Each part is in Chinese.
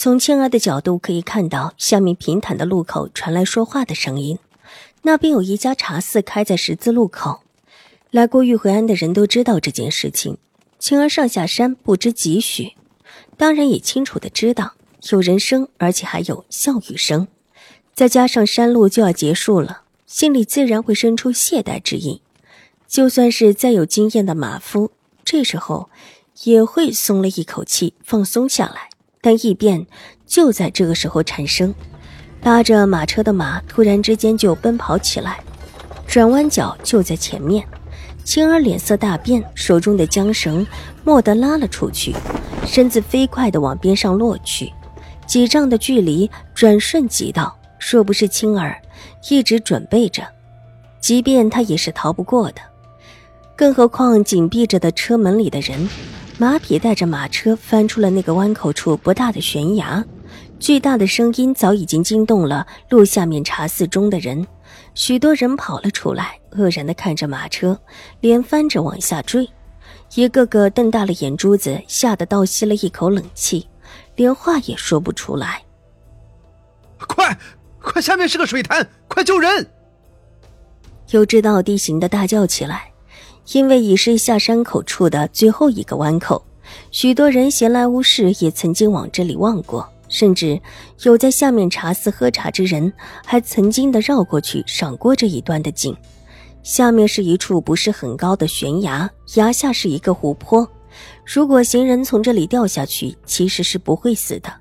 从青儿的角度可以看到，下面平坦的路口传来说话的声音。那边有一家茶肆开在十字路口，来过玉回庵的人都知道这件事情。青儿上下山不知几许，当然也清楚的知道有人声，而且还有笑语声。再加上山路就要结束了，心里自然会生出懈怠之意。就算是再有经验的马夫，这时候也会松了一口气，放松下来。但异变就在这个时候产生，拉着马车的马突然之间就奔跑起来，转弯角就在前面。青儿脸色大变，手中的缰绳蓦地拉了出去，身子飞快地往边上落去，几丈的距离转瞬即到。若不是青儿一直准备着，即便他也是逃不过的。更何况紧闭着的车门里的人。马匹带着马车翻出了那个弯口处不大的悬崖，巨大的声音早已经惊动了路下面茶肆中的人，许多人跑了出来，愕然地看着马车连翻着往下坠，一个个瞪大了眼珠子，吓得倒吸了一口冷气，连话也说不出来。快，快，下面是个水潭，快救人！有知道地形的大叫起来。因为已是下山口处的最后一个弯口，许多人闲来无事也曾经往这里望过，甚至有在下面茶肆喝茶之人，还曾经的绕过去赏过这一段的景。下面是一处不是很高的悬崖，崖下是一个湖泊。如果行人从这里掉下去，其实是不会死的，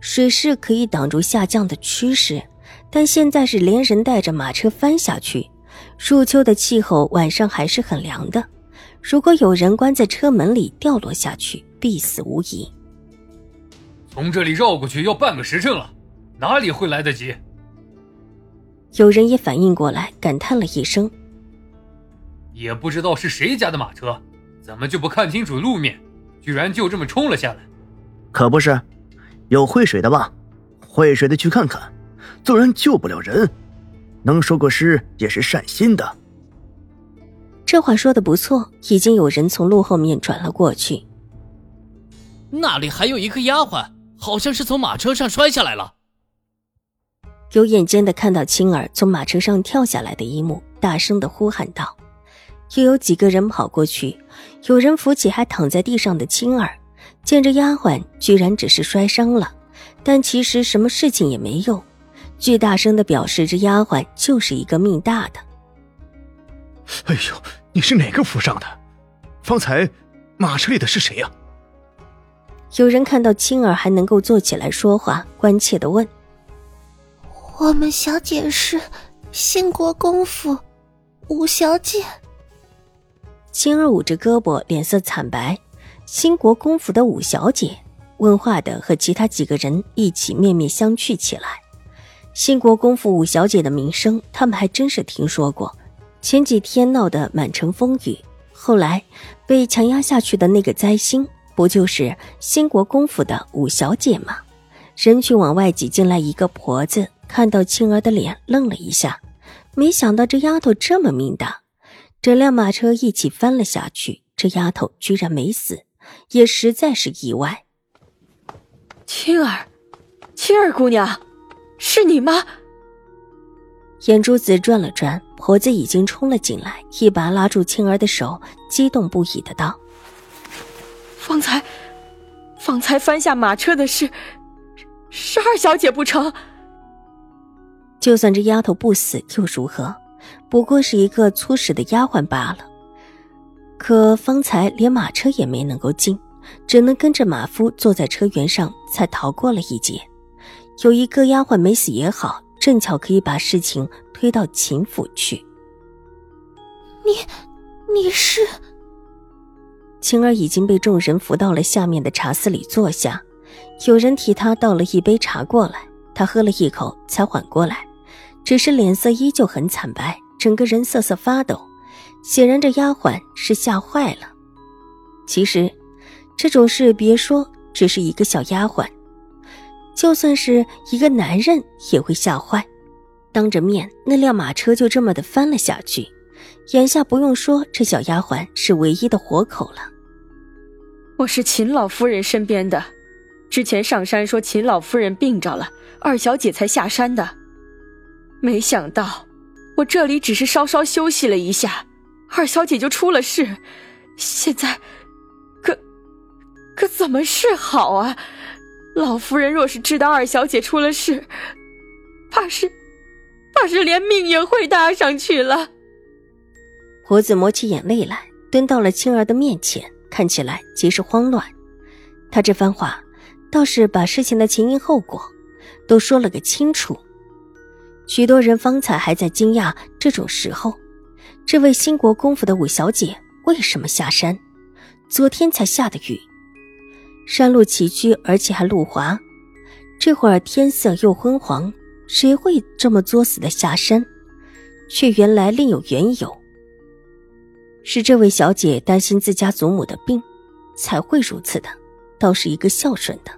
水势可以挡住下降的趋势。但现在是连人带着马车翻下去。入秋的气候，晚上还是很凉的。如果有人关在车门里掉落下去，必死无疑。从这里绕过去要半个时辰了，哪里会来得及？有人也反应过来，感叹了一声：“也不知道是谁家的马车，怎么就不看清楚路面，居然就这么冲了下来？可不是，有会水的吧？会水的去看看，纵然救不了人。”能说个诗也是善心的。这话说的不错，已经有人从路后面转了过去。那里还有一个丫鬟，好像是从马车上摔下来了。有眼尖的看到青儿从马车上跳下来的一幕，大声的呼喊道。又有几个人跑过去，有人扶起还躺在地上的青儿，见这丫鬟居然只是摔伤了，但其实什么事情也没有。巨大声的表示，这丫鬟就是一个命大的。哎呦，你是哪个府上的？方才马车里的是谁呀？有人看到青儿还能够坐起来说话，关切的问：“我们小姐是兴国公府五小姐。”青儿捂着胳膊，脸色惨白。兴国公府的五小姐，问话的和其他几个人一起面面相觑起来。兴国公府五小姐的名声，他们还真是听说过。前几天闹得满城风雨，后来被强压下去的那个灾星，不就是兴国公府的五小姐吗？人群往外挤进来一个婆子，看到青儿的脸，愣了一下，没想到这丫头这么命大。整辆马车一起翻了下去，这丫头居然没死，也实在是意外。青儿，青儿姑娘。是你吗？眼珠子转了转，婆子已经冲了进来，一把拉住青儿的手，激动不已的道：“方才，方才翻下马车的事，是二小姐不成？就算这丫头不死又如何？不过是一个粗使的丫鬟罢了。可方才连马车也没能够进，只能跟着马夫坐在车辕上，才逃过了一劫。”有一个丫鬟没死也好，正巧可以把事情推到秦府去。你，你是？青儿已经被众人扶到了下面的茶肆里坐下，有人替她倒了一杯茶过来。她喝了一口才缓过来，只是脸色依旧很惨白，整个人瑟瑟发抖。显然这丫鬟是吓坏了。其实，这种事别说只是一个小丫鬟，就算是一个男人也会吓坏。当着面，那辆马车就这么的翻了下去。眼下不用说，这小丫鬟是唯一的活口了。我是秦老夫人身边的，之前上山说秦老夫人病着了，二小姐才下山的。没想到，我这里只是稍稍休息了一下，二小姐就出了事。现在，可可怎么是好啊？老夫人若是知道二小姐出了事，怕是怕是连命也会搭上去了。婆子抹起眼泪来，蹲到了青儿的面前，看起来极是慌乱。她这番话倒是把事情的前因后果都说了个清楚。许多人方才还在惊讶，这种时候，这位兴国公府的五小姐为什么下山？昨天才下的雨，山路崎岖，而且还路滑，这会儿天色又昏黄，谁会这么作死的下山？却原来另有缘由。是这位小姐担心自家祖母的病，才会如此的，倒是一个孝顺的。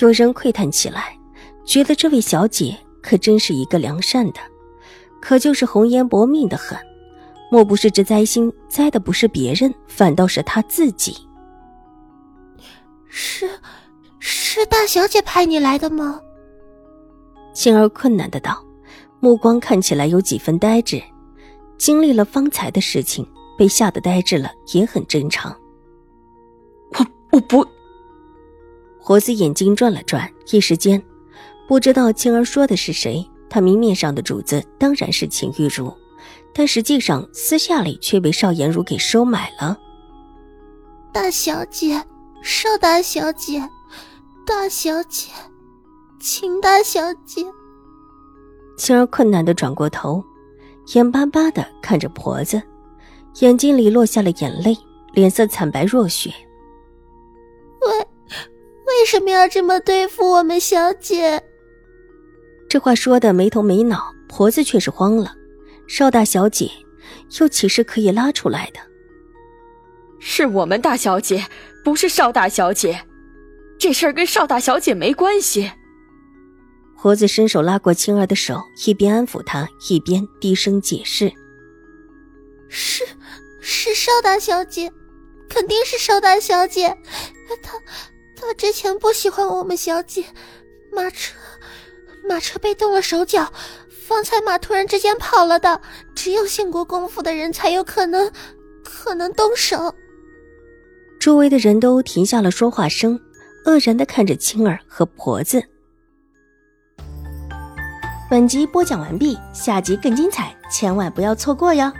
有人窥探起来，觉得这位小姐可真是一个良善的，可就是红颜薄命的很。莫不是这灾星灾的不是别人，反倒是她自己？是，是大小姐派你来的吗？青儿困难的道，目光看起来有几分呆滞，经历了方才的事情。被吓得呆滞了，也很正常。我我不。活子眼睛转了转，一时间不知道青儿说的是谁。他明面上的主子当然是秦玉茹，但实际上私下里却被邵颜如给收买了。大小姐，邵大小姐，大小姐，秦大小姐。青儿困难的转过头，眼巴巴的看着婆子。眼睛里落下了眼泪，脸色惨白若雪。为为什么要这么对付我们小姐？这话说的没头没脑，婆子却是慌了。邵大小姐，又岂是可以拉出来的？是我们大小姐，不是邵大小姐。这事儿跟邵大小姐没关系。婆子伸手拉过青儿的手，一边安抚她，一边低声解释。是，是邵大小姐，肯定是邵大小姐。她，她之前不喜欢我们小姐。马车，马车被动了手脚，方才马突然之间跑了的。只有献国公府的人才有可能，可能动手。周围的人都停下了说话声，愕然的看着青儿和婆子。本集播讲完毕，下集更精彩，千万不要错过哟。